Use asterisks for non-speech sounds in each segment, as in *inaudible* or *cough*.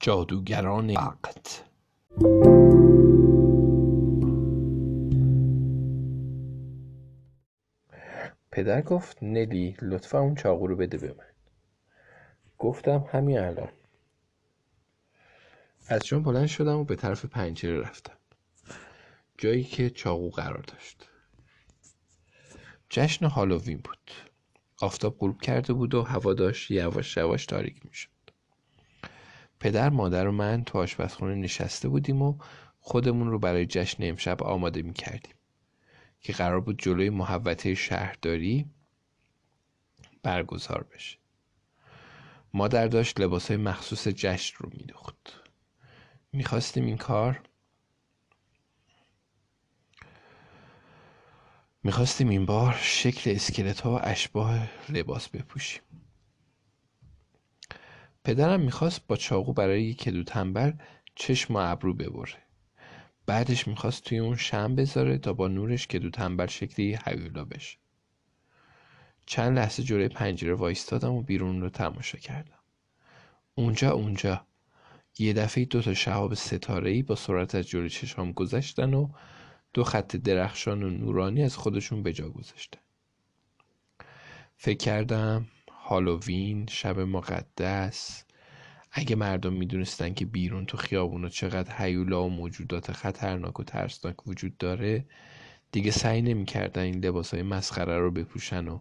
جادوگران وقت پدر گفت نلی لطفا اون چاقو رو بده به من. گفتم همین الان. از جان بلند شدم و به طرف پنجره رفتم. جایی که چاقو قرار داشت. جشن هالووین بود. آفتاب غروب کرده بود و هوا داشت یواش یواش تاریک می‌شد. پدر مادر و من تو آشپزخونه نشسته بودیم و خودمون رو برای جشن امشب آماده می کردیم که قرار بود جلوی محوطه شهرداری برگزار بشه. مادر داشت لباسهای مخصوص جشن رو میدوخت. می‌خواستیم این کار می‌خواستیم این بار شکل اسکلت ها و اشباه لباس بپوشیم. پدرم می‌خواست با چاقو برای یک کدو تنبل چشم و ابرو ببره. بعدش می‌خواست توی اون شم بذاره تا با نورش کدو تنبل شکلی هیولا بشه. چند لحظه جلوی پنجره وایستادم و بیرون رو تماشا کردم. اونجا اونجا. یه دفعه دو تا شهاب ستاره با سرعت از جلوی چشام گذشتن و دو خط درخشان و نورانی از خودشون به جا گذاشتن. فکر کردم هالووین شب مقدس. اگه مردم می‌دونستن که بیرون تو خیابونا چقدر حیولا و موجودات خطرناک و ترسناک وجود داره دیگه سعی نمی‌کردن این لباس های مسخره رو بپوشن و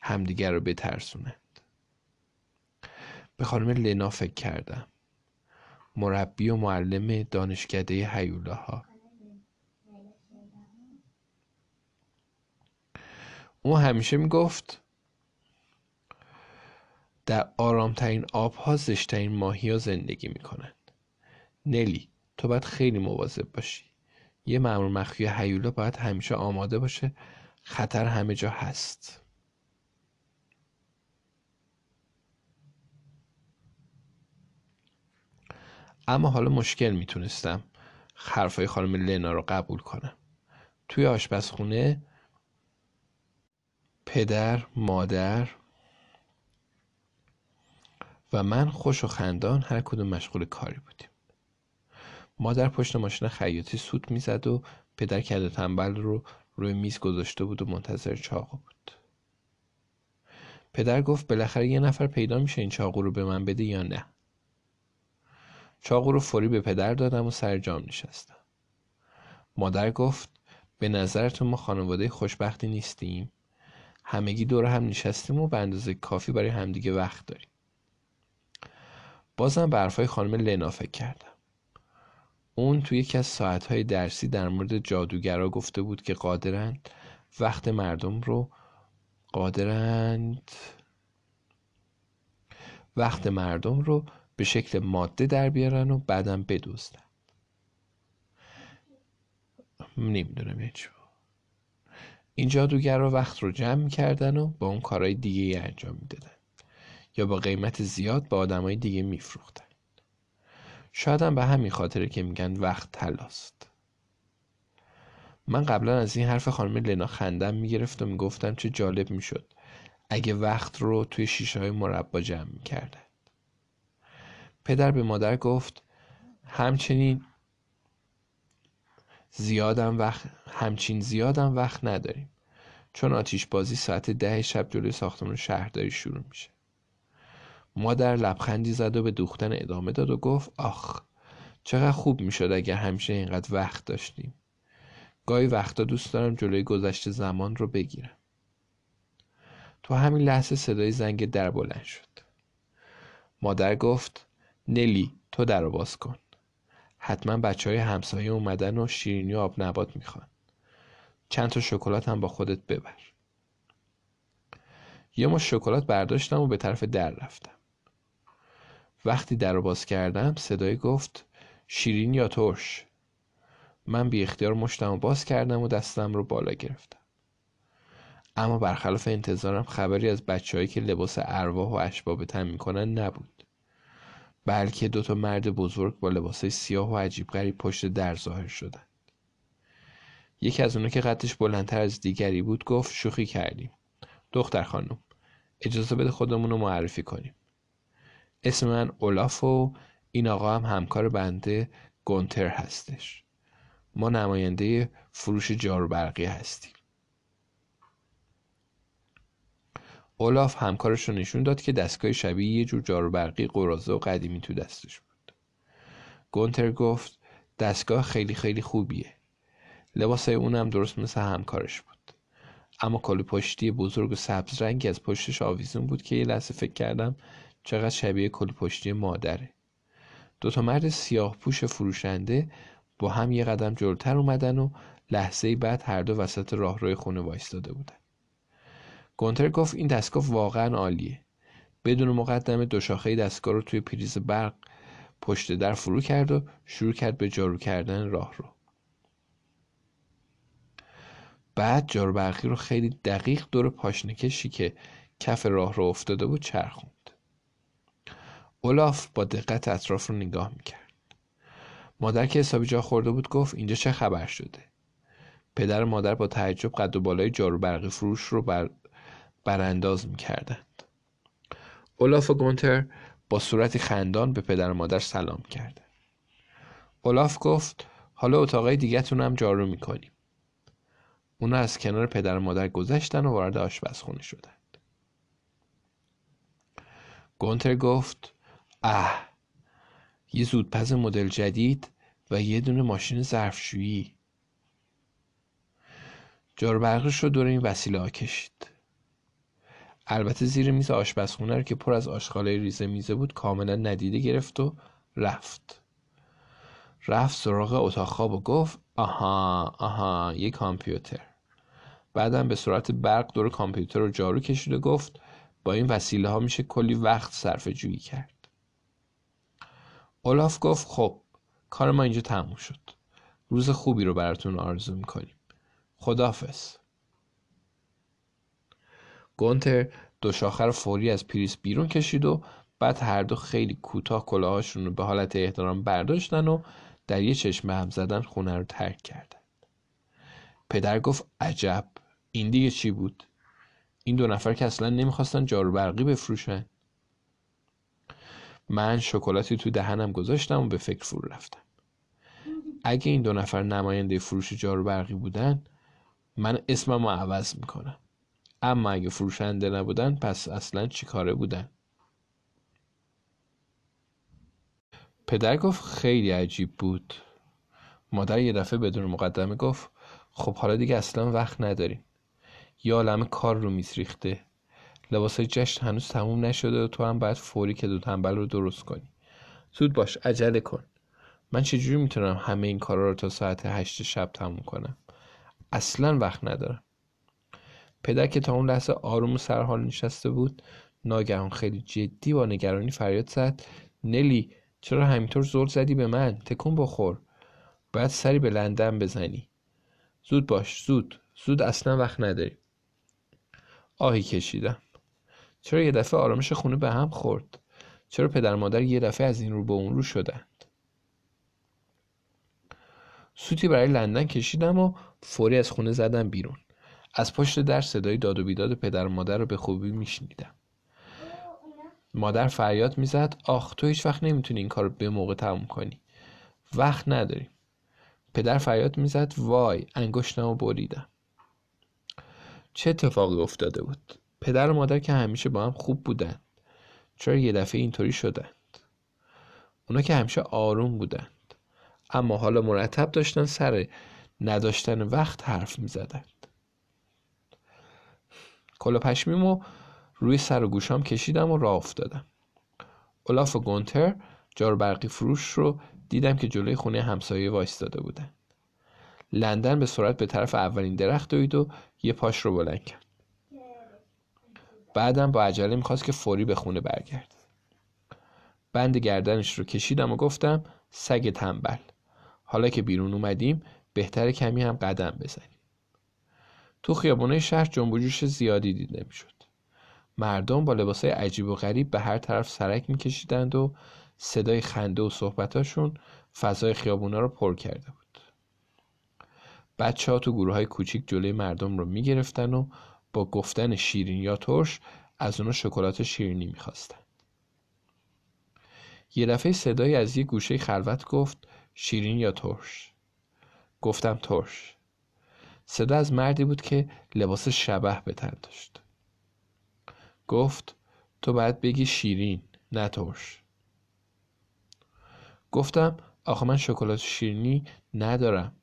همدیگر رو بترسونند. به خانم لنا فکر کردم. مربی و معلم دانشکده حیولاها او همیشه می‌گفت در آرامترین آبها ماهی ها زندگی می‌کنند نلی تو باید خیلی مواظب باشی. یه مأمور مخفی هیولا باید همیشه آماده باشه خطر همه جا هست. اما حالا مشکل می‌تونستم حرفای خانم لنا رو قبول کنم. توی آشپزخونه پدر مادر و من خوش و خندان هر کدوم مشغول کاری بودیم. مادر پشت ماشین خیاطی سوت می‌زد و پدر کد تنبل رو روی میز گذاشته بود و منتظر چاقو بود. پدر گفت بالاخره یه نفر پیدا میشه این چاقو رو به من بده یا نه. چاقو رو فوری به پدر دادم و سر جام نشستم. مادر گفت به نظرتون ما خانواده خوشبختی نیستیم. همگی دور هم نشستیم و به اندازه کافی برای همدیگه وقت داریم. بازم به حرفای خانم لنا فکر کردم. اون توی یکی از ساعتهای درسی در مورد جادوگرا گفته بود که قادرند وقت مردم رو قادرند وقت مردم رو به شکل ماده در بیارن و بعدم بدوستن نمی‌دونم یه این جادوگرا وقت رو جمع می‌کردن و با اون کارهای دیگه ای انجام می‌دادن. یا با قیمت زیاد به آدمای دیگه میفروختن. شاید هم به همین خاطره که میگن وقت تلاست. من قبلا از این حرف خانم لنا خندم می‌گرفت و می‌گفتم چه جالب می‌شد اگه وقت رو توی شیشه های مربا جمع می‌کردن. پدر به مادر گفت همچنین زیادم وقت همچین زیادم وقت نداریم. چون آتیش بازی ساعت ده شب جلوی ساختمان شهرداری شروع میشه. مادر لبخندی زد و به دوختن ادامه داد و گفت آخ چقدر خوب می‌شد اگر همیشه اینقدر وقت داشتیم. گاهی وقتا دوست دارم جلوی گذشته زمان رو بگیرم. تو همین لحظه صدای زنگ در بلند شد. مادر گفت نلی تو در رو باز کن. حتما بچه های همسایه اومدن و شیرینی و آب نبات می‌خوان. چند تا شکلات هم با خودت ببر. یه مش شکلات برداشتم و به طرف در رفتم. وقتی در رو باز کردم صدای گفت شیرین یا ترش؟ من بی اختیار مشتم و باز کردم و دستم رو بالا گرفتم. اما برخلاف انتظارم خبری از بچههایی که لباس ارواح و اشباه تن می‌کنن نبود. بلکه دو تا مرد بزرگ با لباس سیاه و عجیب غریب پشت در ظاهر شدند. یکی از اونا که قدش بلندتر از دیگری بود گفت شوخی کردیم. دختر خانم اجازه بده خودمون رو معرفی کنیم. اسم من اولاف و این آقا هم همکار بنده گونتر هستش. ما نماینده فروش جارو برقی هستیم. اولاف همکارش رو نشون داد که دستگاه شبیه یه جور جارو برقی قرازه و قدیمی تو دستش بود. گونتر گفت دستگاه خیلی خیلی خوبیه. لباسای اونم درست مثل همکارش بود. اما کلی پشتی بزرگ و سبز رنگی از پشتش آویزون بود که یه لحظه فکر کردم چقدر شبیه کلی پشتی مادره دوتا مرد سیاه پوش فروشنده با هم یه قدم جلوتر اومدن و لحظه بعد هر دو وسط راهروی خونه وایستاده بودن. گونتر گفت این دستگاه واقعا عالیه. بدون مقدمه دو شاخه دستگاه رو توی پریز برق پشت در فرو کرد و شروع کرد به جارو کردن راه رو بعد جارو برقی رو خیلی دقیق دور پاشنه کشی که کف راه رو افتاده بود چرخوند. اولاف با دقت اطراف رو نگاه می‌کرد. مادر که حسابی جا خورده بود گفت اینجا چه خبر شده؟ پدر و مادر با تعجب قد و بالای جارو برقی فروش رو بر برانداز می‌کردند. اولاف و گونتر با صورتی خندان به پدر و مادر سلام کرده اولاف گفت حالا اتاقای دیگهتون هم جارو می‌کنیم. اونا از کنار پدر و مادر گذشتن و وارد آشپزخونه شدند. گونتر گفت اه یه زودپز مدل جدید و یه دونه ماشین ظرفشویی. جارو برقش رو دور این وسیله ها کشید. البته زیر میز آشپزخونه رو که پر از آشغالای ریزه میزه بود کاملا ندیده گرفت و رفت. رفت سراغ اتاق خواب و گفت آها آها یه کامپیوتر. بعدم به صورت برق دور کامپیوتر رو جارو کشید و گفت با این وسیله ها میشه کلی وقت صرف جویی کرد. اولاف گفت خب کار ما اینجا تموم شد. روز خوبی رو براتون آرزو می‌کنیم. خدافز گونتر دو شاخر فوری از پریز بیرون کشید و بعد هر دو خیلی کوتاه کلاهاشون رو به حالت احترام برداشتن و در یه چشم به هم زدن خونه رو ترک کردن. پدر گفت عجب. این دیگه چی بود؟ این دو نفر که اصلا نمی‌خواستن جارو برقی بفروشن. من شکلاتی تو دهنم گذاشتم و به فکر فرو رفتم. اگه این دو نفر نماینده فروش جارو برقی بودن من اسمم رو عوض می‌کنم. اما اگه فروشنده نبودن پس اصلا چی کاره بودن؟ پدر گفت خیلی عجیب بود. مادر یه دفعه بدون مقدمه گفت خب حالا دیگه اصلا وقت نداریم. یه عالم کار رو میز ریخته لباسای جشن هنوز تموم نشده و تو هم باید فوری که دو تنبل رو درست کنی. زود باش عجله کن. من چجوری می‌تونم همه این کارا رو تا ساعت هشت شب تموم کنم؟ اصلا وقت ندارم. پدر که تا اون لحظه آروم و سرحال نشسته بود. ناگهان خیلی جدی با نگرانی فریاد زد. نلی چرا همینطور زور زدی به من؟ تکون بخور. باید سری به لندن بزنی. زود باش زود. زود اصلا وقت نداری آهی کشیدم. چرا یه دفعه آرامش خونه به هم خورد؟ چرا پدر مادر یه دفعه از این رو به اون رو شدند؟ سوتی برای لندن کشیدم و فوری از خونه زدم بیرون. از پشت در صدای داد و بیداد پدر و مادر رو به خوبی میشنیدم. مادر فریاد می‌زد آخ تو هیچ وقت نمی‌تونی این کار رو به موقع تموم کنی. وقت نداریم. پدر فریاد می‌زد وای انگشتم رو بریدم. چه اتفاقی افتاده بود؟ پدر و مادر که همیشه با هم خوب بودن چرا یه دفعه اینطوری شدند؟ اونا که همیشه آروم بودند. اما حالا مرتب داشتن سر نداشتن وقت حرف می‌زدند. کلا پشمیمو روی سر و گوشام کشیدم و راه افتادم. اولاف و گونتر جار برقی فروش رو دیدم که جلوی خونه همسایه وایستاده بودن. لندن به سرعت به طرف اولین درخت دوید و یه پاش رو بلند کرد. بعدم با عجله می‌خواست که فوری به خونه برگرد بند گردنش رو کشیدم و گفتم سگ تنبل. حالا که بیرون اومدیم بهتر کمی هم قدم بزنیم. تو خیابونه شهر جنب جوش زیادی دیده می‌شد مردم با لباسای عجیب و غریب به هر طرف سرک میکشیدند و صدای خنده و صحبتاشون فضای خیابونا رو پر کرده بود. بچه ها تو گروه های کوچیک جلوی مردم رو می‌گرفتن و با گفتن شیرین یا ترش از اونا شکلات شیرینی می‌خواستن. یه دفعه صدایی از یه گوشه خلوت گفت شیرین یا ترش؟ گفتم ترش. صدا از مردی بود که لباس شبه به تن داشت. گفت تو باید بگی شیرین نه ترش. گفتم آخه من شکلات شیرینی ندارم.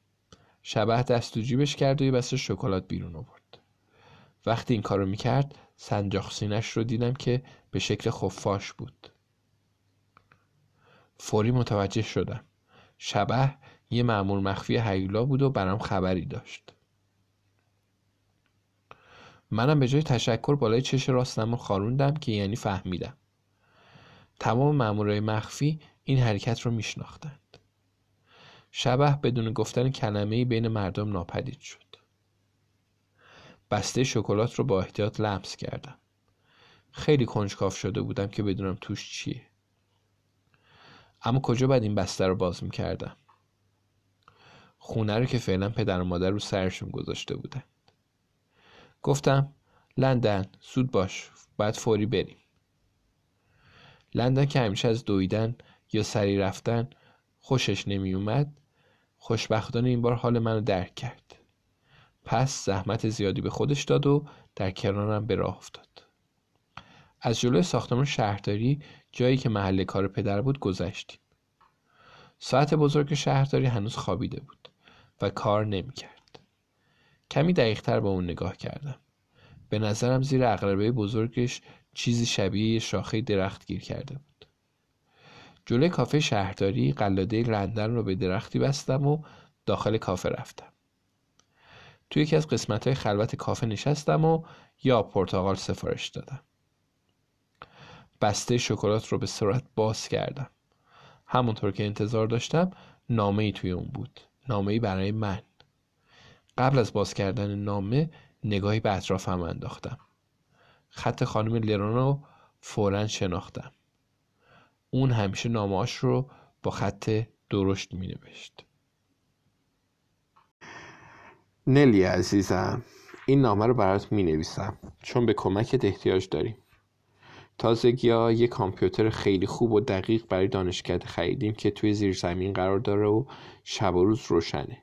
شبه دست تو جیبش کرد و یه بسته شکلات بیرون آورد. وقتی این کارو می‌کرد سنجاق سینش رو دیدم که به شکل خفاش بود. فوری متوجه شدم. شبه یه معمول مخفی حیولا بود و برام خبری داشت. منم به جای تشکر بالای چش راستم رو خاروندم که یعنی فهمیدم. تمام مامورای مخفی این حرکت رو میشناختند. شبه بدون گفتن کلمه بین مردم ناپدید شد. بسته شکلات رو با احتیاط لمس کردم. خیلی کنجکاف شده بودم که بدونم توش چیه. اما کجا باید این بسته رو باز می‌کردم؟ خونه رو که فعلا پدر و مادر رو سرشون گذاشته بودن گفتم لندن سود باش باید فوری بریم. لندن که همیشه از دویدن یا سری رفتن خوشش نمی اومد خوشبختانه این بار حال منو درک کرد. پس زحمت زیادی به خودش داد و در کنارم به راه افتاد. از جلوی ساختمان شهرداری جایی که محل کار پدر بود گذشتیم. ساعت بزرگ شهرداری هنوز خوابیده بود و کار نمی‌کرد. کمی دقیقتر به اون نگاه کردم. به نظرم زیر اقربه بزرگش چیزی شبیه شاخه درخت گیر کرده بود. جلوی کافه شهرداری قلاده لندن رو به درختی بستم و داخل کافه رفتم. توی یکی از قسمت های خلوت کافه نشستم و یا پرتغال سفارش دادم. بسته شکلات رو به سرعت باز کردم. همونطور که انتظار داشتم نامه ای توی اون بود. نامه ای برای من. قبل از باز کردن نامه نگاهی به اطرافم انداختم. خط خانم لرون رو فورا شناختم. اون همیشه نامهاش رو با خط درشت می نوشت نلی عزیزم این نامه رو برات می نویسم چون به کمکت احتیاج داریم. تازگی ها یه کامپیوتر خیلی خوب و دقیق برای دانشکده خریدیم که توی زیر زمین قرار داره و شب و روز روشنه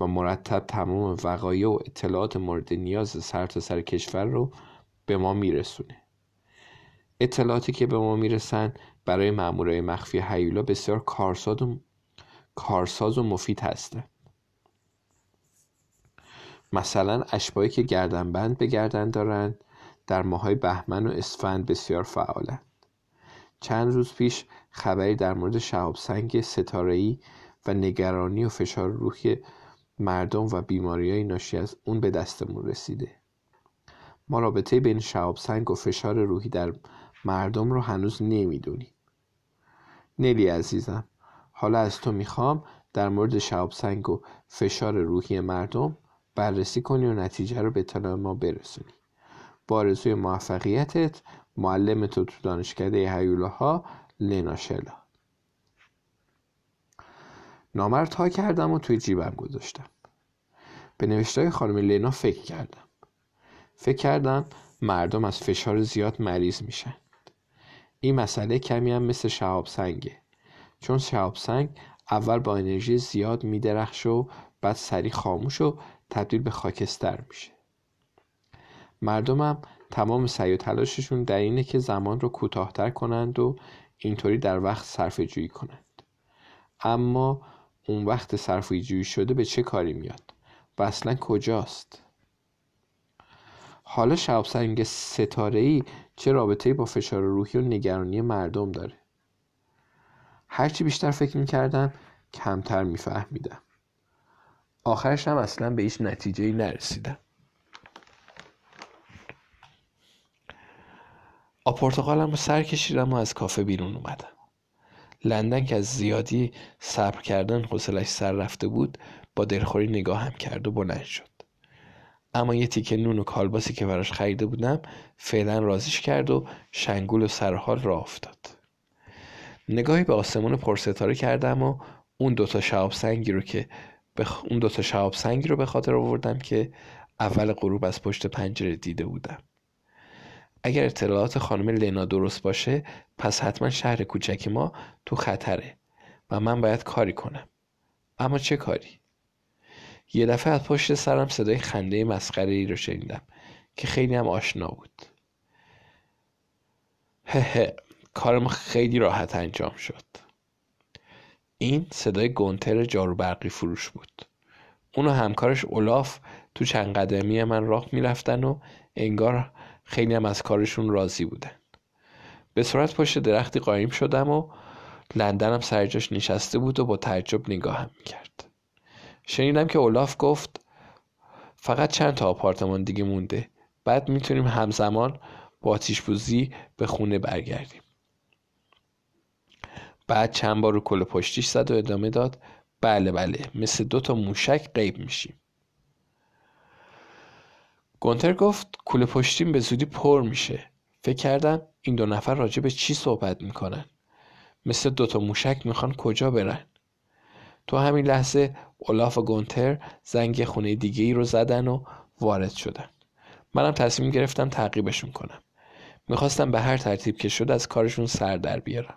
و مرتب تمام وقایع و اطلاعات مورد نیاز سر تا سر کشور رو به ما میرسونه. اطلاعاتی که به ما می‌رسن برای مامورای مخفی حیولا بسیار کارساز و کارساز و مفید هستند مثلا اشبایی که گردنبند به گردن دارند در ماهای بهمن و اسفند بسیار فعالند. چند روز پیش خبری در مورد شهاب سنگ ستاره‌ای و نگرانی و فشار روحی مردم و های ناشی از اون به دستمون رسیده. ما رابطه بین شهاب سنگ و فشار روحی در مردم رو هنوز نمی‌دونیم. نلی عزیزم حالا از تو می‌خوام در مورد شهاب سنگ و فشار روحی مردم بررسی کنی و نتیجه رو به اطلاع ما برسونی. با آرزوی موفقیتت معلم تو تو دانشکده هیولاها لناشلا نامه تا کردم و توی جیبم گذاشتم. به نوشتای خانم لینا فکر کردم. فکر کردم مردم از فشار زیاد مریض میشن. این مسئله کمی هم مثل شهاب سنگه. چون شهاب سنگ اول با انرژی زیاد میدرخش و بعد سریع خاموش و تبدیل به خاکستر میشه. مردمم تمام سعی و تلاششون در اینه که زمان رو کوتاهتر کنند و اینطوری در وقت صرفه جویی کنند. اما اون وقت صرفه جویی شده به چه کاری میاد؟ و اصلا کجاست؟ حالا شهاب سنگ ستاره ای چه رابطه با فشار روحی و نگرانی مردم داره؟ هرچی بیشتر فکر می‌کردم کمتر میفهمیدم آخرش هم اصلا به هیچ نتیجه ای نرسیدم آپورتقالم رو سر کشیدم و از کافه بیرون اومدم لندن که از زیادی صبر کردن حوصلش سر رفته بود با دلخوری نگاهم کرد و بلند شد. اما یه تیکه نون و کالباسی که براش خریده بودم فعلا رازیش کرد و شنگول و سرحال را افتاد. نگاهی به آسمون پرستاره کردم و اون دوتا شهاب سنگی رو که بخ... اون دوتا شهاب سنگی رو به خاطر آوردم که اول غروب از پشت پنجره دیده بودم. اگر اطلاعات خانم لنا درست باشه پس حتما شهر کوچک ما تو خطره و من باید کاری کنم. اما چه کاری؟ یه دفعه از پشت سرم صدای خنده مسخره ای رو شنیدم که خیلی هم آشنا بود. هه کارم خیلی راحت انجام شد. این صدای گونتر جارو برقی فروش بود. اون و همکارش اولاف تو چند قدمی من راه می‌رفتن و انگار خیلی هم از کارشون راضی بودن. به صورت پشت درختی قایم شدم و لندنم سر جاش نشسته بود و با تعجب نگاهم می‌کرد. شنیدم که اولاف گفت فقط چند تا آپارتمان دیگه مونده. بعد می‌تونیم همزمان با آتیش بوزی به خونه برگردیم. بعد چند بار رو کل پشتیش زد و ادامه داد. بله بله مثل دو تا موشک غیب میشیم. گونتر گفت کوله پشتیم به زودی پر میشه. فکر کردم این دو نفر راجع به چی صحبت می‌کنن. مثل دوتا موشک می‌خوان کجا برن؟ تو همین لحظه اولاف و گونتر زنگ خونه دیگه ای رو زدن و وارد شدن. منم تصمیم گرفتم تعقیبشون کنم. می‌خواستم به هر ترتیب که شد از کارشون سر در بیارم.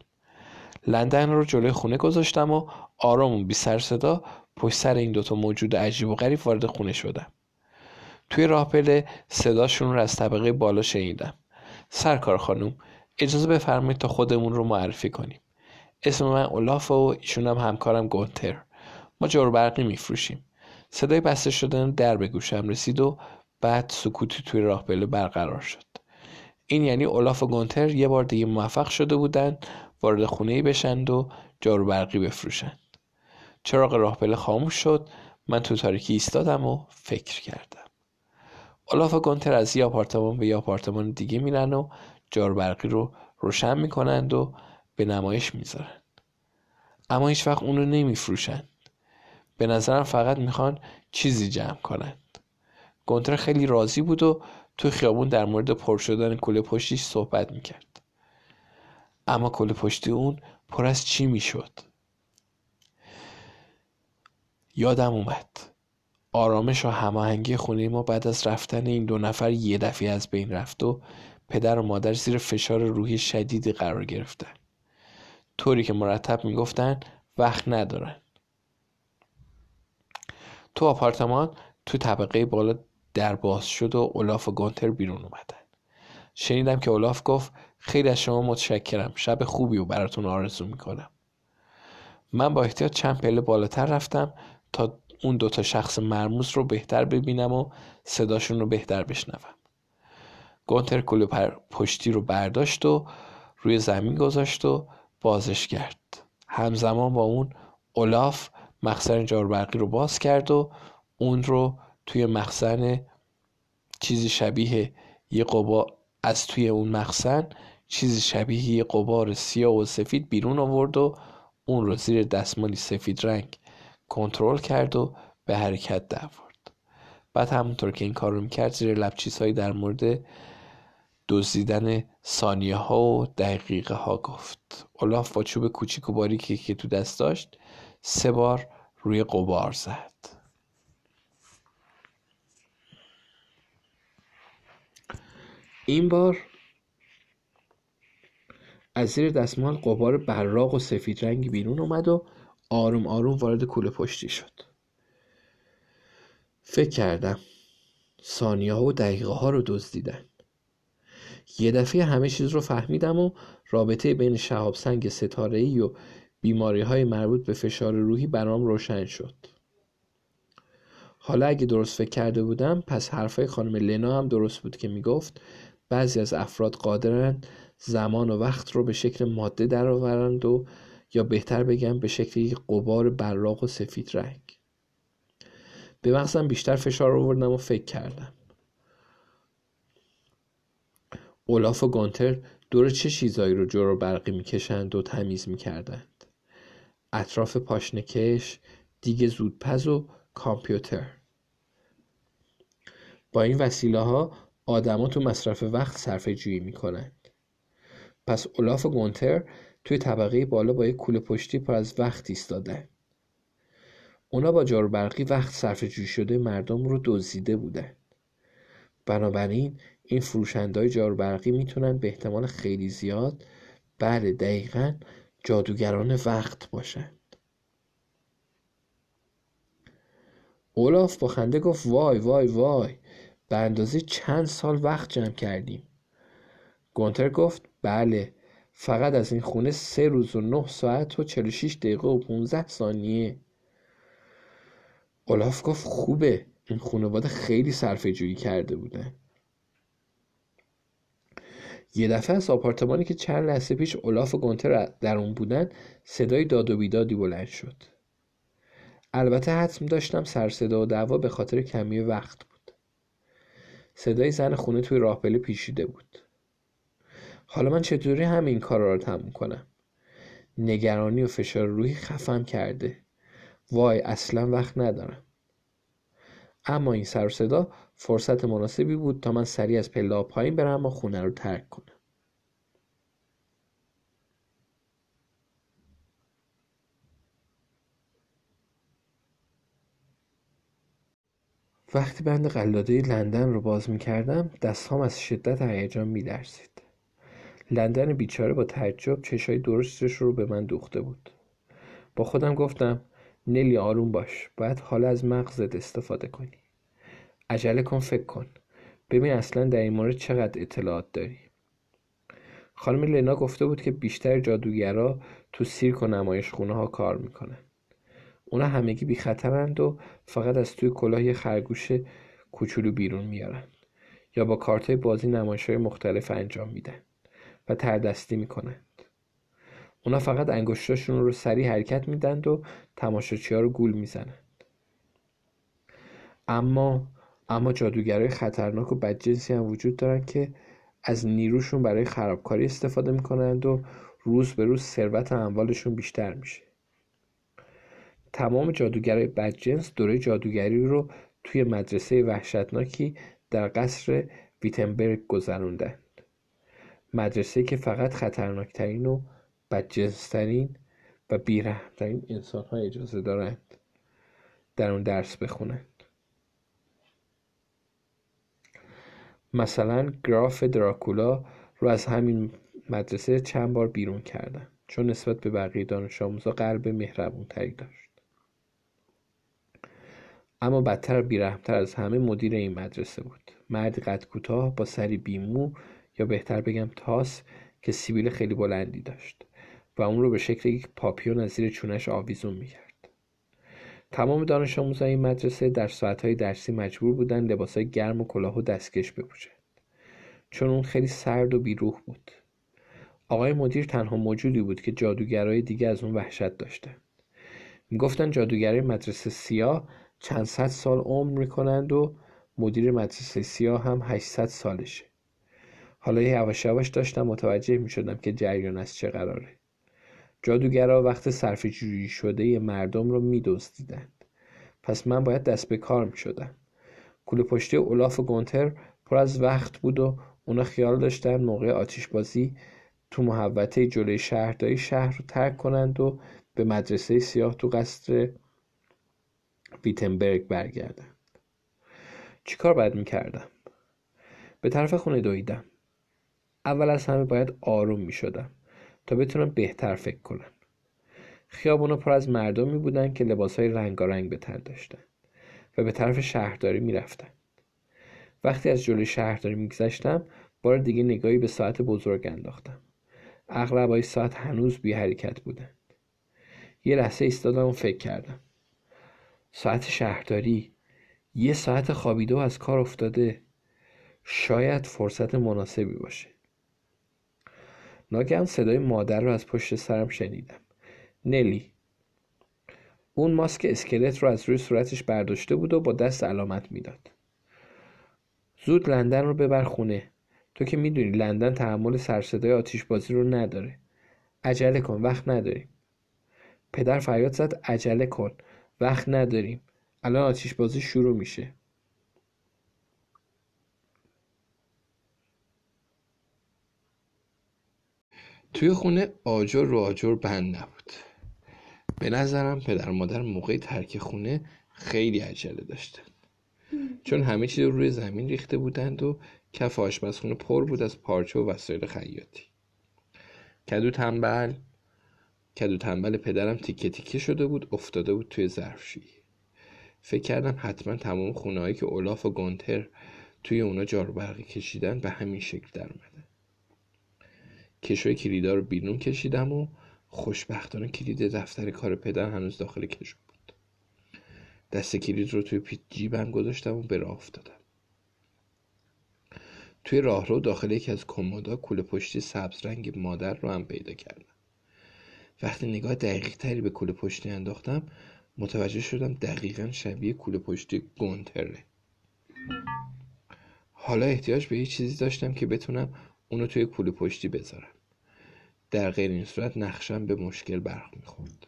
لندن رو جلوی خونه گذاشتم و آرام و بی سر صدا پشت سر این دوتا موجود عجیب و غریب وارد خونه شدم. توی راه پله صداشون رو از طبقه بالا شنیدم. سرکار خانم اجازه بفرمایید تا خودمون رو معرفی کنیم. اسم من اولاف و ایشون هم همکارم گونتر. ما جارو برقی میفروشیم. صدای بسته شدن در به گوشم رسید و بعد سکوتی توی راه پله برقرار شد. این یعنی اولاف و گونتر یه بار دیگه موفق شده بودن وارد خونه ای بشند و جارو برقی بفروشند. چراغ راه پله خاموش شد. من تو تاریکی ایستادم و فکر کردم. اولاف و گونتر از یه آپارتمان به یه آپارتمان دیگه میرن و جارو برقی رو روشن می‌کنند و به نمایش می‌ذارن. اما هیچ وقت اونو نمیفروشند به نظرم فقط می‌خوان چیزی جمع کنند گونتر خیلی راضی بود و تو خیابون در مورد پر شدن کوله پشتیش صحبت می‌کرد. اما کوله پشتی اون پر از چی می‌شد؟ یادم اومد. آرامش و هماهنگی خونه ما بعد از رفتن این دو نفر یه دفعه از بین رفت و پدر و مادر زیر فشار روحی شدیدی قرار گرفتن. طوری که مرتب می‌گفتن وقت ندارن. تو آپارتمان تو طبقه بالا در باز شد و اولاف و گونتر بیرون اومدن. شنیدم که اولاف گفت خیلی از شما متشکرم. شب خوبی و براتون آرزو می‌کنم. من با احتیاط چند پله بالاتر رفتم تا اون دوتا شخص مرموز رو بهتر ببینم و صداشون رو بهتر بشنوم. گونتر کل پشتی رو برداشت و روی زمین گذاشت و بازش کرد. همزمان با اون اولاف مخزن جاربرقی رو باز کرد و اون رو توی مخزن چیزی شبیه یه قبا از توی اون مخزن چیزی شبیه یه قبار سیاه و سفید بیرون آورد و اون رو زیر دستمالی سفید رنگ کنترل کرد و به حرکت درورد بعد همونطور که این کار رو می‌کرد زیر لب چیزهایی در مورد دزدیدن ثانیه ها و دقیقه ها گفت. اولاف با چوب کوچیک و باریکی که تو دست داشت سه بار روی قبار زد. این بار از زیر دستمال قبار براق و سفید رنگی بیرون اومد و آروم آروم وارد کوله پشتی شد. فکر کردم ثانیه ها و دقیقه ها رو دزدیدن. یه دفعه همه چیز رو فهمیدم و رابطه بین شهاب سنگ ستاره ای و بیماری های مربوط به فشار روحی برام روشن شد. حالا اگه درست فکر کرده بودم پس حرفای خانم لنا هم درست بود که می‌گفت بعضی از افراد قادرند زمان و وقت رو به شکل ماده درآورند و یا بهتر بگم به شکل یک قبار براق و سفید رنگ. به مغزم بیشتر فشار آوردم و فکر کردم. اولاف و گانتر دور چه چیزایی رو جور برقی می‌کشند و تمیز می‌کردند؟ اطراف پاشنکش دیگه زودپز و کامپیوتر. با این وسیله ها آدما تو مصرف وقت صرفه جویی می‌کنند پس اولاف و گونتر توی طبقه بالا با یک کوله پشتی پر از وقت ایستادن. اونا با جارو برقی وقت صرفه جویی شده مردم رو دزدیده بودن. بنابراین این فروشندهای جارو برقی می‌تونن به احتمال خیلی زیاد بله دقیقا جادوگران وقت باشند اولاف با خنده گفت وای وای وای. به اندازه چند سال وقت جمع کردیم. گونتر گفت بله فقط از این خونه سه روز و نه ساعت و 46 دقیقه و 15 ثانیه. اولاف گفت خوبه این خانواده خیلی صرفه جویی کرده بودن. یه دفعه از آپارتمانی که چند لحظه پیش اولاف و گونتر در اون بودن صدای داد و بیدادی بلند شد. البته حتم داشتم سر صدا و دعوا به خاطر کمی وقت صدای زن خونه توی راه پیشیده بود. حالا من چطوری همین کارا رو تموم کنم؟ نگرانی و فشار روحی خفم کرده. وای اصلا وقت ندارم. اما این سر صدا فرصت مناسبی بود تا من سریع از پله پایین برم و خونه رو ترک کنم. وقتی بند قلاده لندن رو باز می کردم دستهام از شدت هیجان می درسید. لندن بیچاره با تعجب چشای درشتش رو به من دوخته بود. با خودم گفتم نلی آروم باش باید حالا از مغزت استفاده کنی عجله کن فکر کن ببین اصلا در این مورد چقدر اطلاعات داری خانم لنا گفته بود که بیشتر جادوگرا تو سیرک و نمایش خونه ها کار می‌کنن اونا همگی بی خطرند و فقط از توی کلاه یه خرگوش کوچولو بیرون میارن یا با کارت بازی نمایش های مختلف انجام میدن و تردستی می‌کنند. اونا فقط انگشتاشون رو سریع حرکت میدند و تماشاچی ها رو گول می‌زنند. اما اما جادوگرای خطرناک و بدجنسی هم وجود دارن که از نیروشون برای خرابکاری استفاده می‌کنند و روز به روز ثروت اموالشون بیشتر میشه. تمام جادوگرای بدجنس دوره جادوگری رو توی مدرسه وحشتناکی در قصر ویتنبرگ گذروندند مدرسه که فقط خطرناکترین و بدجنسترین و بیرحمترین انسان ها اجازه دارند در اون درس بخونند. مثلا گراف دراکولا رو از همین مدرسه چند بار بیرون کردن چون نسبت به بقیه دانش آموزا قلب مهربون تری داشت. اما بدتر بیرحمتر از همه مدیر این مدرسه بود. مردی قد کوتاه با سری بیمو یا بهتر بگم تاس که سیبیل خیلی بلندی داشت و اون رو به شکل یک پاپیون از زیر چونش آویزون می‌کرد. تمام دانش آموزای این مدرسه در ساعتهای درسی مجبور بودن لباسهای گرم و کلاه و دستکش بپوشند. چون اون خیلی سرد و بیروح بود. آقای مدیر تنها موجودی بود که جادوگرای دیگه از اون وحشت داشتن می‌گفتن جادوگرای مدرسه سیاه چند صد سال عمر می‌کنند و مدیر مدرسه سیاه هم 800 سالشه. حالا یواش یواش داشتم متوجه می‌شدم که جریان از چه قراره. جادوگرا وقت صرف جویی شده مردم رو میدزدیدند. پس من باید دست به کار می شدم کوله پشتی اولاف و گونتر پر از وقت بود و اونا خیال داشتن موقع آتیش بازی تو محوطه جلوی شهرداری شهر رو ترک کنند و به مدرسه سیاه تو قصر ویتنبرگ برگردند چیکار باید می‌کردم؟ به طرف خونه دویدم. اول از همه باید آروم می شدم تا بتونم بهتر فکر کنم. خیابونا پر از مردمی بودن که لباسهای رنگارنگ به تن داشتن و به طرف شهرداری می‌رفتن. وقتی از جلوی شهرداری میگذشتم بار دیگه نگاهی به ساعت بزرگ انداختم. اغلب ساعت هنوز بی حرکت بودند یه لحظه ایستادم و فکر کردم. ساعت شهرداری. یه ساعت خوابیده از کار افتاده. شاید فرصت مناسبی باشه. ناگهان صدای مادر رو از پشت سرم شنیدم. نلی. اون ماسک اسکلت رو از روی صورتش برداشته بود و با دست علامت می‌داد. زود لندن رو ببر خونه. تو که می‌دونی لندن تحمل سرصدای آتیش بازی رو نداره. عجله کن وقت نداریم. پدر فریاد زد عجله کن. وقت نداریم. الان آتیش بازی شروع میشه. توی خونه آجر رو آجر بند نبود. به نظرم پدر مادر موقع ترک خونه خیلی عجله داشتن. چون همه چیز روی زمین ریخته بودند و کف آشپزخونه پر بود از پارچه و وسایل خیاطی. کدو تنبل کدو تنبل پدرم تیکه تیکه شده بود افتاده بود توی ظرفشویی. فکر کردم حتما تمام خونه هایی که اولاف و گونتر توی اونا جارو برقی کشیدن به همین شکل در اومده کشوی کلیدا رو بیرون کشیدم و خوشبختانه کلید دفتر کار پدر هنوز داخل کشو بود. دست کلید رو توی پیت جیبم گذاشتم و به راه افتادم. توی راهرو داخل یکی از کمودا کوله پشتی سبز رنگ مادر رو هم پیدا کردم. وقتی نگاه دقیق تری به کوله پشتی انداختم متوجه شدم دقیقا شبیه کوله پشتی گونتره. حالا احتیاج به یه چیزی داشتم که بتونم اونو توی کوله پشتی بذارم. در غیر این صورت نقشم به مشکل برق می‌خورد.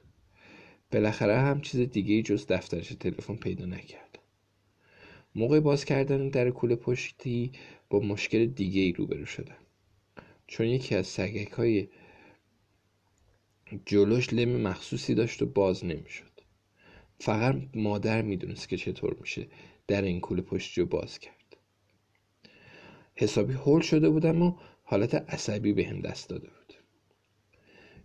بالاخره هم چیز دیگه جز دفترش تلفن پیدا نکردم موقع باز کردن در کوله پشتی با مشکل دیگه ای روبرو شدم. چون یکی از سگک های جلوش لم مخصوصی داشت و باز نمی‌شد. فقط مادر می‌دونست که چطور میشه در این کوله پشتی رو باز کرد. حسابی هول شده بودم و حالت عصبی به هم دست داده بود.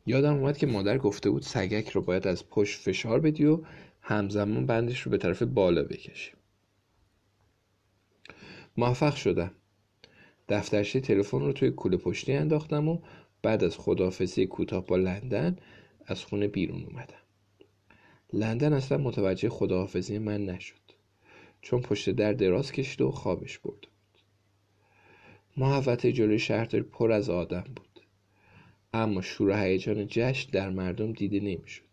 یادم اومد که مادر گفته بود سگک رو باید از پشت فشار بدی و همزمان بندش رو به طرف بالا بکشی. موفق شدم. دفترچه تلفن رو توی کوله پشتی انداختم و بعد از خداحافظی کوتاه با لندن از خونه بیرون اومدم. لندن اصلا متوجه خداحافظی من نشد. چون پشت در دراز کشید و خوابش برد. بود محوطه جلوی شهرداری پر از آدم بود. اما شور هیجان جشن در مردم دیده نمی‌شد.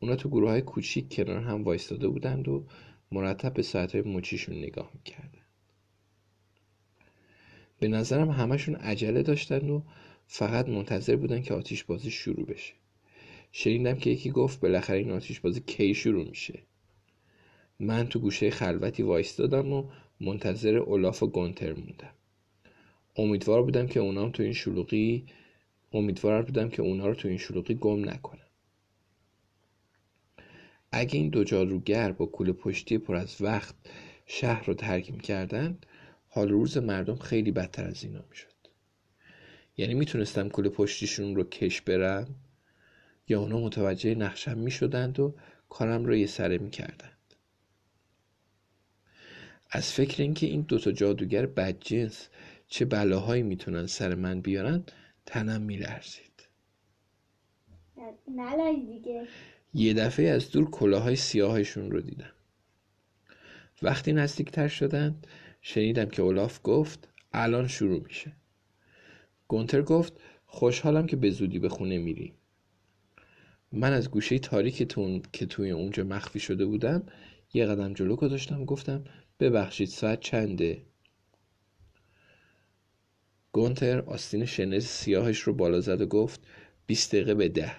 اونا تو گروه های کوچیک کنار هم وایستاده بودند و مرتب به ساعت های مچیشون نگاه می‌کردن به نظرم همشون عجله داشتن و فقط منتظر بودن که آتیش بازی شروع بشه. شنیدم که یکی گفت بالاخره این آتیش بازی کی شروع میشه. من تو گوشه خلوتی وایستادم و منتظر اولاف و گونتر موندم. امیدوار بودم که اونا تو این شلوغی امیدوار بودم که اونا رو تو این شلوغی گم نکنم. اگه این دو جادوگر با کوله پشتی پر از وقت شهر رو ترک می‌کردند حال روز مردم خیلی بدتر از اینا می‌شد. یعنی می‌تونستم کوله پشتیشون رو کش برم؟ یا اونا متوجه نقشم می‌شدند و کارم رو یه سره می‌کردند. از فکر اینکه این دوتا جادوگر بدجنس چه بلاهایی می‌تونن سر من بیارن تنم میلرزید. دیگه. یه دفعه از دور کلاهای سیاهشون رو دیدم. وقتی نزدیکتر شدند شنیدم که اولاف گفت الان شروع میشه. گونتر گفت خوشحالم که به زودی به خونه میری. من از گوشه تاریک تون که توی اونجا مخفی شده بودم یه قدم جلو گذاشتم گفتم ببخشید ساعت چنده؟ گونتر آستین شنز سیاهش رو بالا زد و گفت بیست دقیقه به ده.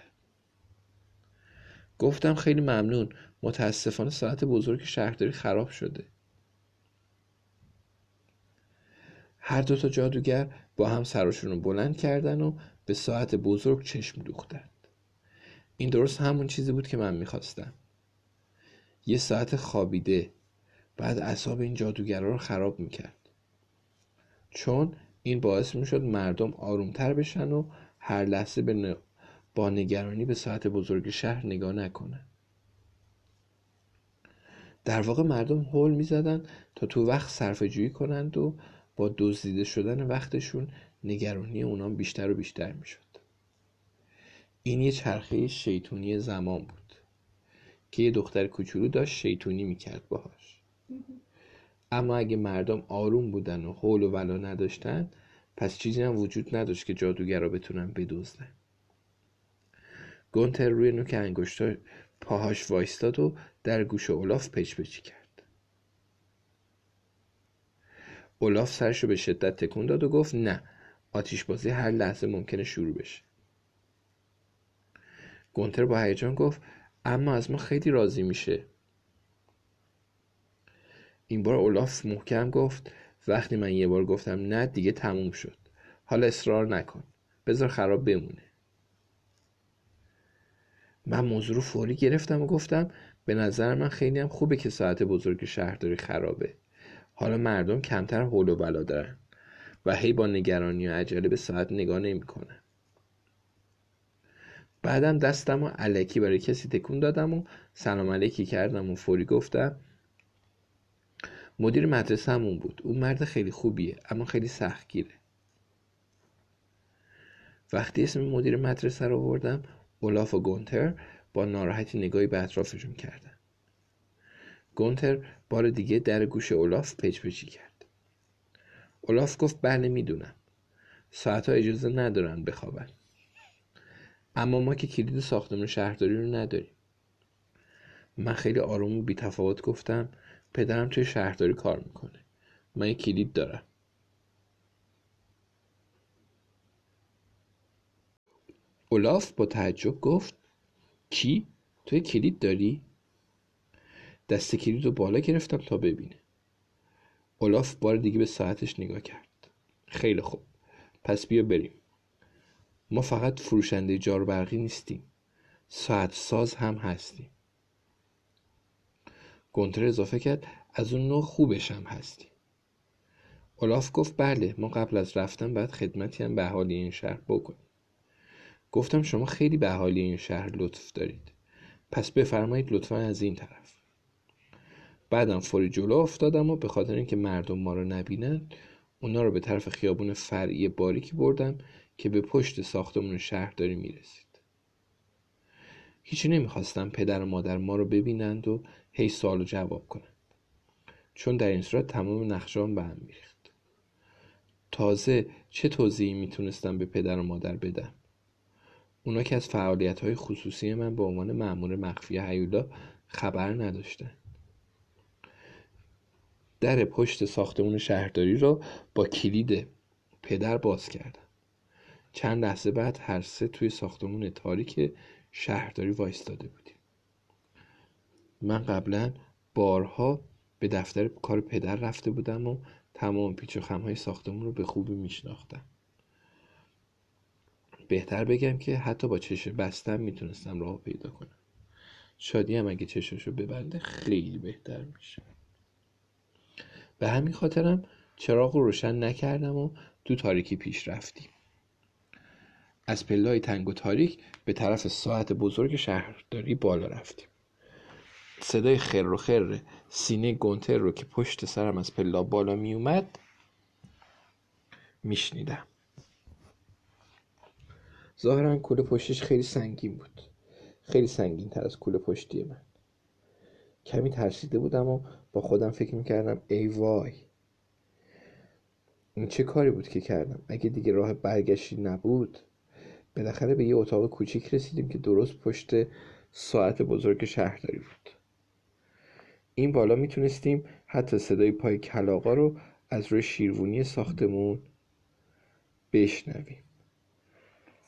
گفتم خیلی ممنون متاسفانه ساعت بزرگ شهرداری خراب شده. هر دو تا جادوگر با هم سرشون رو بلند کردن و به ساعت بزرگ چشم دوختند. این درست همون چیزی بود که من می‌خواستم. یه ساعت خوابیده بعد اصاب این جادوگرا رو خراب می‌کرد. چون این باعث می‌شد مردم آرومتر بشن و هر لحظه به با نگرانی به ساعت بزرگ شهر نگاه نکنن. در واقع مردم حول می‌زدن تا تو وقت صرفه کنند و با دزدیده شدن وقتشون نگرانی اونام بیشتر و بیشتر می‌شد. این یه چرخه شیطونی زمان بود که یه دختر کوچولو داشت شیطونی می‌کرد باهاش. اما اگه مردم آروم بودن و حول و ولا نداشتن پس چیزی هم وجود نداشت که جادوگر بتونن بدزدن. گونتر روی نوک انگشتا پاهاش وایستاد و در گوش اولاف پچ پچی کرد. اولاف سرشو به شدت تکون داد و گفت نه آتیش بازی هر لحظه ممکنه شروع بشه. گونتر با هیجان گفت اما از ما خیلی راضی میشه. این بار اولاف محکم گفت وقتی من یه بار گفتم نه دیگه تموم شد. حالا اصرار نکن. بذار خراب بمونه. من موضوع رو فوری گرفتم و گفتم به نظر من خیلی هم خوبه که ساعت بزرگ شهرداری خرابه. حالا مردم کمتر حول و بلا دارن و هی با نگرانی و عجله به ساعت نگاه نمی‌کنن. بعدم دستم و علکی برای کسی تکون دادم و سلام علیکی کردم و فوری گفتم مدیر مدرسه همون بود. اون مرد خیلی خوبیه اما خیلی سختگیره. وقتی اسم مدیر مدرسه رو آوردم اولاف و گونتر با ناراحتی نگاهی به اطرافشون کردن. گونتر بار دیگه در گوش اولاف پچ پچی کرد. اولاف گفت بله می‌دونم. ساعتها اجازه ندارن بخوابن. اما ما که کلید ساختمان شهرداری رو نداریم. من خیلی آروم و بیتفاوت گفتم پدرم توی شهرداری کار می‌کنه. من یه کلید دارم. اولاف با تعجب گفت چی؟ توی کلید داری؟ دست کلید رو بالا گرفتم تا ببینه. اولاف بار دیگه به ساعتش نگاه کرد. خیلی خوب. پس بیا بریم. ما فقط فروشنده جار برقی نیستیم. ساعت ساز هم هستیم. گونتر اضافه کرد از اون نوع خوبش هم هستیم. اولاف گفت بله ما قبل از رفتن باید خدمتی هم به اهالی این شهر بکنیم. گفتم شما خیلی به اهالی این شهر لطف دارید. پس بفرمایید لطفا از این طرف. بعدم فوری جلو افتادم و به خاطر اینکه مردم ما رو نبینن اونا رو به طرف خیابون فرعی باریکی بردم که به پشت ساختمون شهرداری می‌رسید. هیچی نمی‌خواستم پدر و مادر ما رو ببینند و هی سوال و جواب کنند. چون در این صورت تمام نقشان به هم میریخت. تازه چه توضیحی می‌تونستم به پدر و مادر بدم؟ اونا که از فعالیت های خصوصی من به عنوان معمور مخفی هیولا خبر نداشتن. در پشت ساختمون شهرداری رو با کلید پدر باز کردم. چند لحظه بعد هر سه توی ساختمون تاریک شهرداری وایستاده بودیم. من قبلا بارها به دفتر کار پدر رفته بودم و تمام پیچ و خمهای ساختمون رو به خوبی میشناختم. بهتر بگم که حتی با چشم بستم می‌تونستم راه پیدا کنم. شادی هم اگه چشمشو ببنده خیلی بهتر میشه. به همین خاطرم چراغ رو روشن نکردم و تو تاریکی پیش رفتیم. از پلای تنگ و تاریک به طرف ساعت بزرگ شهرداری بالا رفتیم. صدای خر و خر سینه گونتر رو که پشت سرم از پلا بالا می اومد میشنیدم. ظاهرا کوله پشتش خیلی سنگین بود. خیلی سنگین تر از کوله پشتی من. کمی ترسیده بودم و با خودم فکر می‌کردم ای وای. این چه کاری بود که کردم؟ اگه دیگه راه برگشتی نبود بالاخره به یه اتاق کوچیک رسیدیم که درست پشت ساعت بزرگ شهرداری بود. این بالا می‌تونستیم حتی صدای پای کلاقا رو از روی شیروونی ساختمون بشنویم.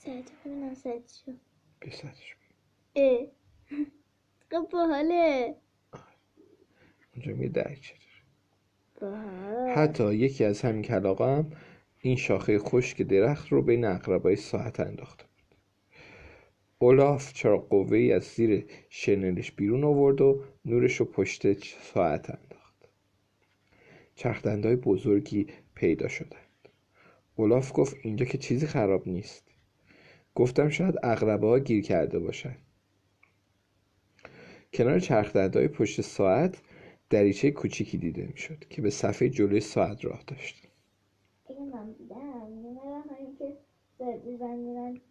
ساعت ببینم ساعت شو. به ساعتش اه. خب باحاله. درچه داره باحال حتی یکی از همین کلاقا هم این شاخه خشک درخت رو بین اقربای ساعت انداخته بود اولاف چراغ قوه ای از زیر شنلش بیرون آورد و نورش رو پشت ساعت انداخت. چرخدندهای بزرگی پیدا شدند. اولاف گفت اینجا که چیزی خراب نیست. گفتم شاید اقربه ها گیر کرده باشن. کنار چرخدندهای پشت ساعت دریچه کوچیکی دیده می‌شد که به صفحه جلوی ساعت راه داشت. میمرم همین که ساعت میزن میرن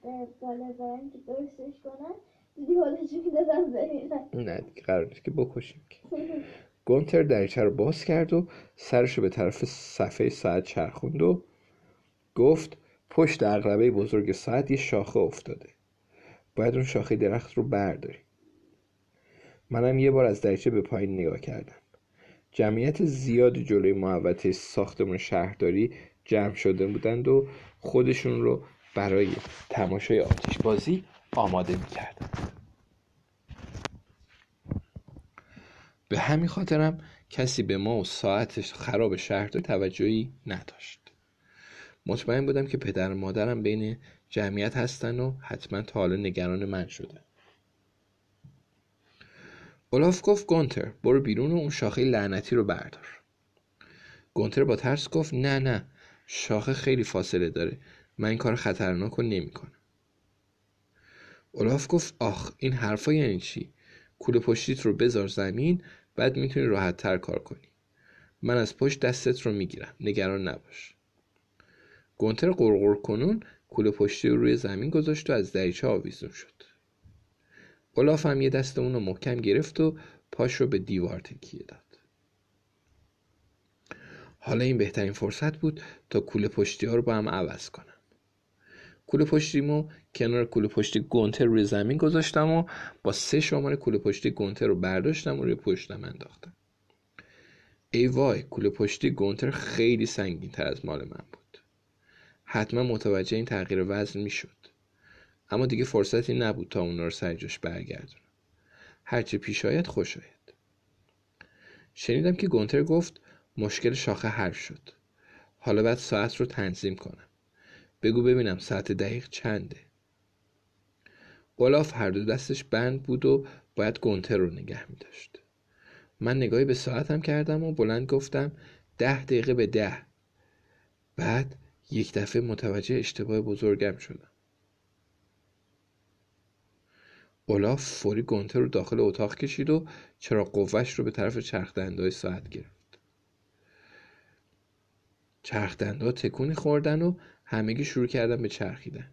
بالا برن که درستش کنن دیدی نه دیگه قرار نیست که بکشیم که. *laughs* گونتر دریچه رو باز کرد و سرش رو به طرف صفحه ساعت چرخوند و گفت پشت عقربه بزرگ ساعت یه شاخه افتاده. باید اون شاخه درخت رو برداریم. منم یه بار از دریچه به پایین نگاه کردم. جمعیت زیادی جلوی محوطه ساختمان شهرداری جمع شده بودند و خودشون رو برای تماشای آتش بازی آماده می‌کردند به همین خاطرم کسی به ما و ساعت خراب شهرداری توجهی نداشت. مطمئن بودم که پدر و مادرم بین جمعیت هستن و حتما تا حالا نگران من شدن. اولاف گفت گونتر برو بیرون و اون شاخه لعنتی رو بردار. گونتر با ترس گفت نه نه شاخه خیلی فاصله داره. من این کار خطرناک رو نمی‌کنم. اولاف گفت آخ این حرفا یعنی چی؟ کوله پشتیت رو بذار زمین بعد می‌تونی راحت تر کار کنی. من از پشت دستت رو می‌گیرم نگران نباش. گونتر قرقر کنون کوله پشتی رو روی زمین گذاشت و از دریچه آویزون شد. اولاف هم یه دست اون رو محکم گرفت و پاش رو به دیوار تکیه داد. حالا این بهترین فرصت بود تا کوله پشتی ها رو با هم عوض کنم. کوله پشتیمو کنار کوله پشتی گونتر روی زمین گذاشتم و با سه شماره کوله پشتی گونتر رو برداشتم و روی پشتم انداختم. ای وای کوله پشتی گونتر خیلی سنگین تر از مال من بود. حتما متوجه این تغییر وزن می‌شد. اما دیگه فرصتی نبود تا اونا رو سر جاش برگردونم هرچه پیش آید خوش آید. شنیدم که گونتر گفت مشکل شاخه حل شد. حالا بعد ساعت رو تنظیم کنم. بگو ببینم ساعت دقیق چنده. اولاف هر دو دستش بند بود و باید گونتر رو نگه می داشت. من نگاهی به ساعتم کردم و بلند گفتم ده دقیقه به ده. بعد یک دفعه متوجه اشتباه بزرگم شدم. اولاف فوری گونتر رو داخل اتاق کشید و چرا قوهش رو به طرف چرخ ساعت گرفت چرخ دنده تکونی خوردن و همگی شروع کردن به چرخیدن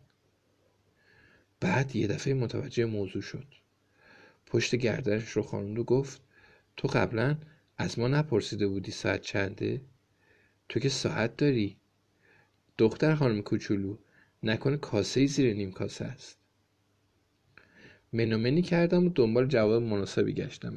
بعد یه دفعه متوجه موضوع شد پشت گردنش رو خواند و گفت تو قبلا از ما نپرسیده بودی ساعت چنده؟ تو که ساعت داری؟ دختر خانم کوچولو نکنه کاسه زیر نیم کاسه است منومنی کردم و دنبال جواب مناسبی گشتم.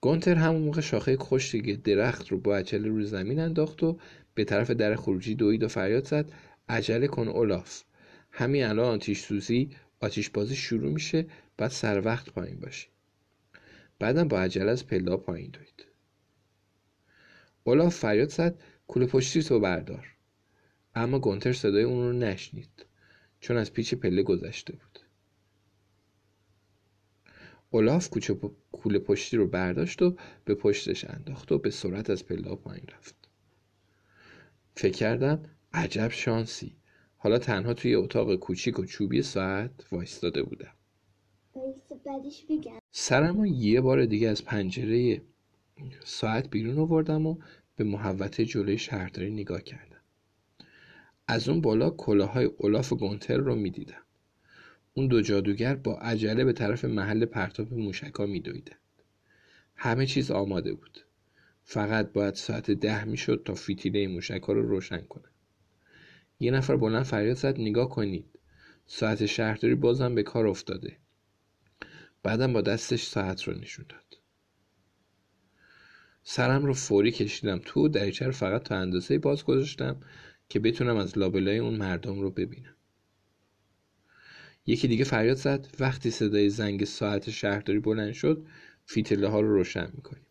گونتر همون موقع شاخه خشکی درخت رو با عجله روی زمین انداخت و به طرف در خروجی دوید و فریاد زد عجله کن اولاف. همین الان آتیش سوزی آتیش بازی شروع میشه بعد سر وقت پایین باشی. بعدم با عجله از پلا پایین دوید. اولاف فریاد زد کوله پشتی تو بردار. اما گونتر صدای اون رو نشنید. چون از پیچ پله گذشته بود. اولاف کوله پشتی رو برداشت و به پشتش انداخت و به سرعت از پله پایین رفت. فکر کردم عجب شانسی. حالا تنها توی اتاق کوچیک و چوبی ساعت وایستاده بودم. سرم رو یه بار دیگه از پنجره ساعت بیرون آوردم و به محوطه جلوی شهرداری نگاه کردم. از اون بالا کلاهای اولاف گونتر رو می‌دیدم. اون دو جادوگر با عجله به طرف محل پرتاب موشکا میدویدند. همه چیز آماده بود. فقط باید ساعت ده می‌شد تا فیتیله موشکا رو روشن کنه یه نفر بلند فریاد زد نگاه کنید. ساعت شهرداری بازم به کار افتاده. بعدم با دستش ساعت رو نشون داد. سرم رو فوری کشیدم. تو دریچه رو فقط تا اندازه باز گذاشتم. که بتونم از لابلای اون مردم رو ببینم. یکی دیگه فریاد زد. وقتی صدای زنگ ساعت شهرداری بلند شد فیتله ها رو روشن می‌کنیم.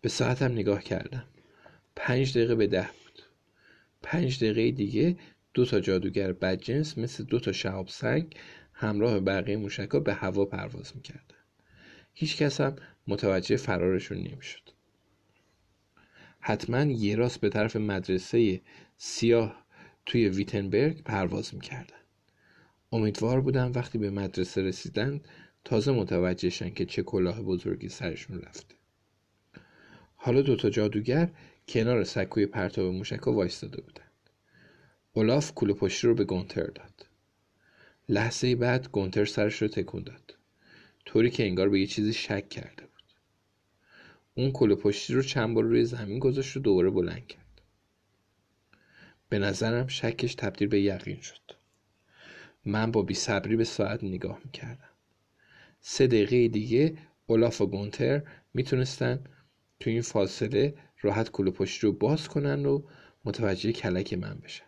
به ساعتم نگاه کردم. پنج دقیقه به ده بود. پنج دقیقه دیگه دو تا جادوگر بدجنس مثل دو تا شهاب سنگ همراه بقیه موشکا به هوا پرواز می‌کردن. هیچ کس هم متوجه فرارشون نمی‌شد. حتما یه راست به طرف مدرسه سیاه توی ویتنبرگ پرواز می‌کردن. امیدوار بودم وقتی به مدرسه رسیدن تازه متوجهشن که چه کلاه بزرگی سرشون رفته. حالا دوتا جادوگر کنار سکوی پرتاب موشکا وایستاده بودند اولاف کوله پشتی رو به گونتر داد. لحظه بعد گونتر سرش رو تکون داد. طوری که انگار به یه چیزی شک بود اون کوله پشتی رو چند بار روی زمین گذاشت و دوباره بلند کرد. به نظرم شکش تبدیل به یقین شد. من با بیصبری به ساعت نگاه می‌کردم. سه دقیقه دیگه اولاف و گونتر می‌تونستن تو این فاصله راحت کوله پشتی رو باز کنن و متوجه کلک من بشن.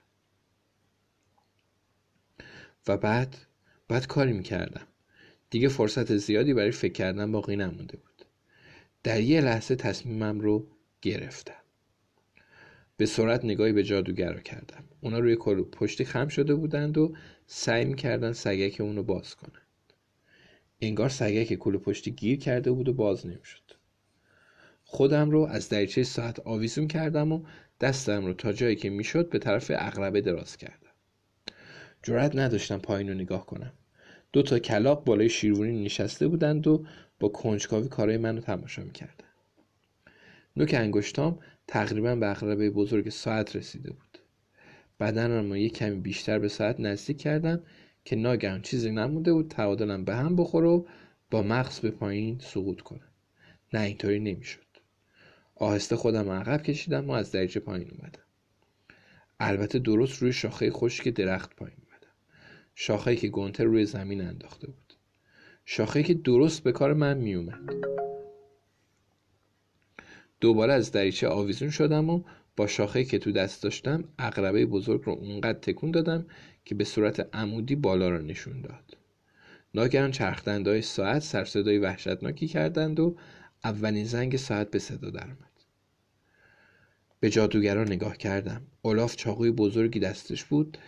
و بعد بعد کاری می‌کردم. دیگه فرصت زیادی برای فکر کردن باقی نمونده در یه لحظه تصمیمم رو گرفتم. به سرعت نگاهی به جادوگر کردم. اونا روی پشتی خم شده بودند و سعی می‌کردن سگک اونو باز کنند انگار سگک کوله پشتی گیر کرده بود و باز نمی‌شد. خودم رو از دریچه ساعت آویزون کردم و دستم رو تا جایی که می‌شد به طرف اقربه دراز کردم. جرأت نداشتم پایین رو نگاه کنم. دو تا کلاق بالای شیروانی نشسته بودند و با کنجکاوی کارای منو تماشا می‌کردن. نوک انگشتام تقریبا به اقربه بزرگ ساعت رسیده بود. بدنم رو یک کمی بیشتر به ساعت نزدیک کردم که ناگهان چیزی نمونده بود تعادلم به هم بخوره و با مغز به پایین سقوط کنم نه اینطوری نمی‌شد. آهسته خودم عقب کشیدم و از دریچه پایین اومدم. البته درست روی شاخه خشک درخت پایین شاخه که گونتر روی زمین انداخته بود. شاخه که درست به کار من میومد دوباره از دریچه آویزون شدم و با شاخه که تو دست داشتم اقربه بزرگ رو اونقدر تکون دادم که به صورت عمودی بالا را نشون داد. ناگهان های ساعت سرصدای وحشتناکی کردند و اولین زنگ ساعت به صدا درآمد. به جادوگران نگاه کردم. اولاف چاقوی بزرگی دستش بود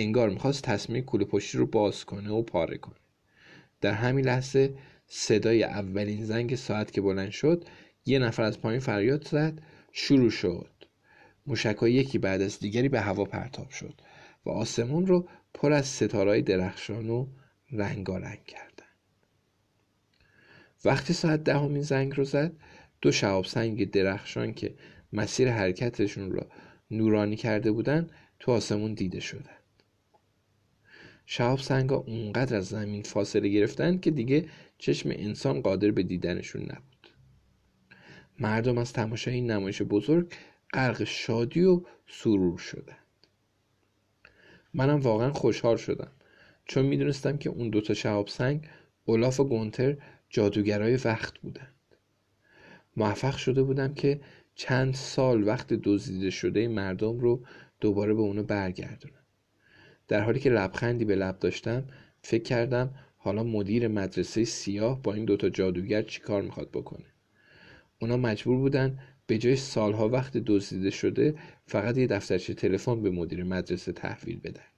انگار می‌خواست تصمیم کوله پشتی رو باز کنه و پاره کنه. در همین لحظه صدای اولین زنگ ساعت که بلند شد یه نفر از پایین فریاد زد شروع شد. موشکها یکی بعد از دیگری به هوا پرتاب شد و آسمون رو پر از ستارهای درخشان و رنگارنگ کردن. وقتی ساعت دهمین زنگ رو زد دو شهاب سنگ درخشان که مسیر حرکتشون را نورانی کرده بودن تو آسمون دیده شدن. شهاب سنگا اونقدر از زمین فاصله گرفتن که دیگه چشم انسان قادر به دیدنشون نبود. مردم از تماشای این نمایش بزرگ غرق شادی و سرور شدند. منم واقعا خوشحال شدم چون می‌دونستم که اون دوتا شهاب سنگ اولاف و گونتر جادوگرای وقت بودند. موفق شده بودم که چند سال وقت دزدیده شده مردم رو دوباره به اونو برگردونم. در حالی که لبخندی به لب داشتم فکر کردم حالا مدیر مدرسه سیاه با این دوتا جادوگر چیکار می‌خواد بکنه. اونا مجبور بودن به جای سالها وقت دزدیده شده فقط یه دفترچه تلفن به مدیر مدرسه تحویل بدن.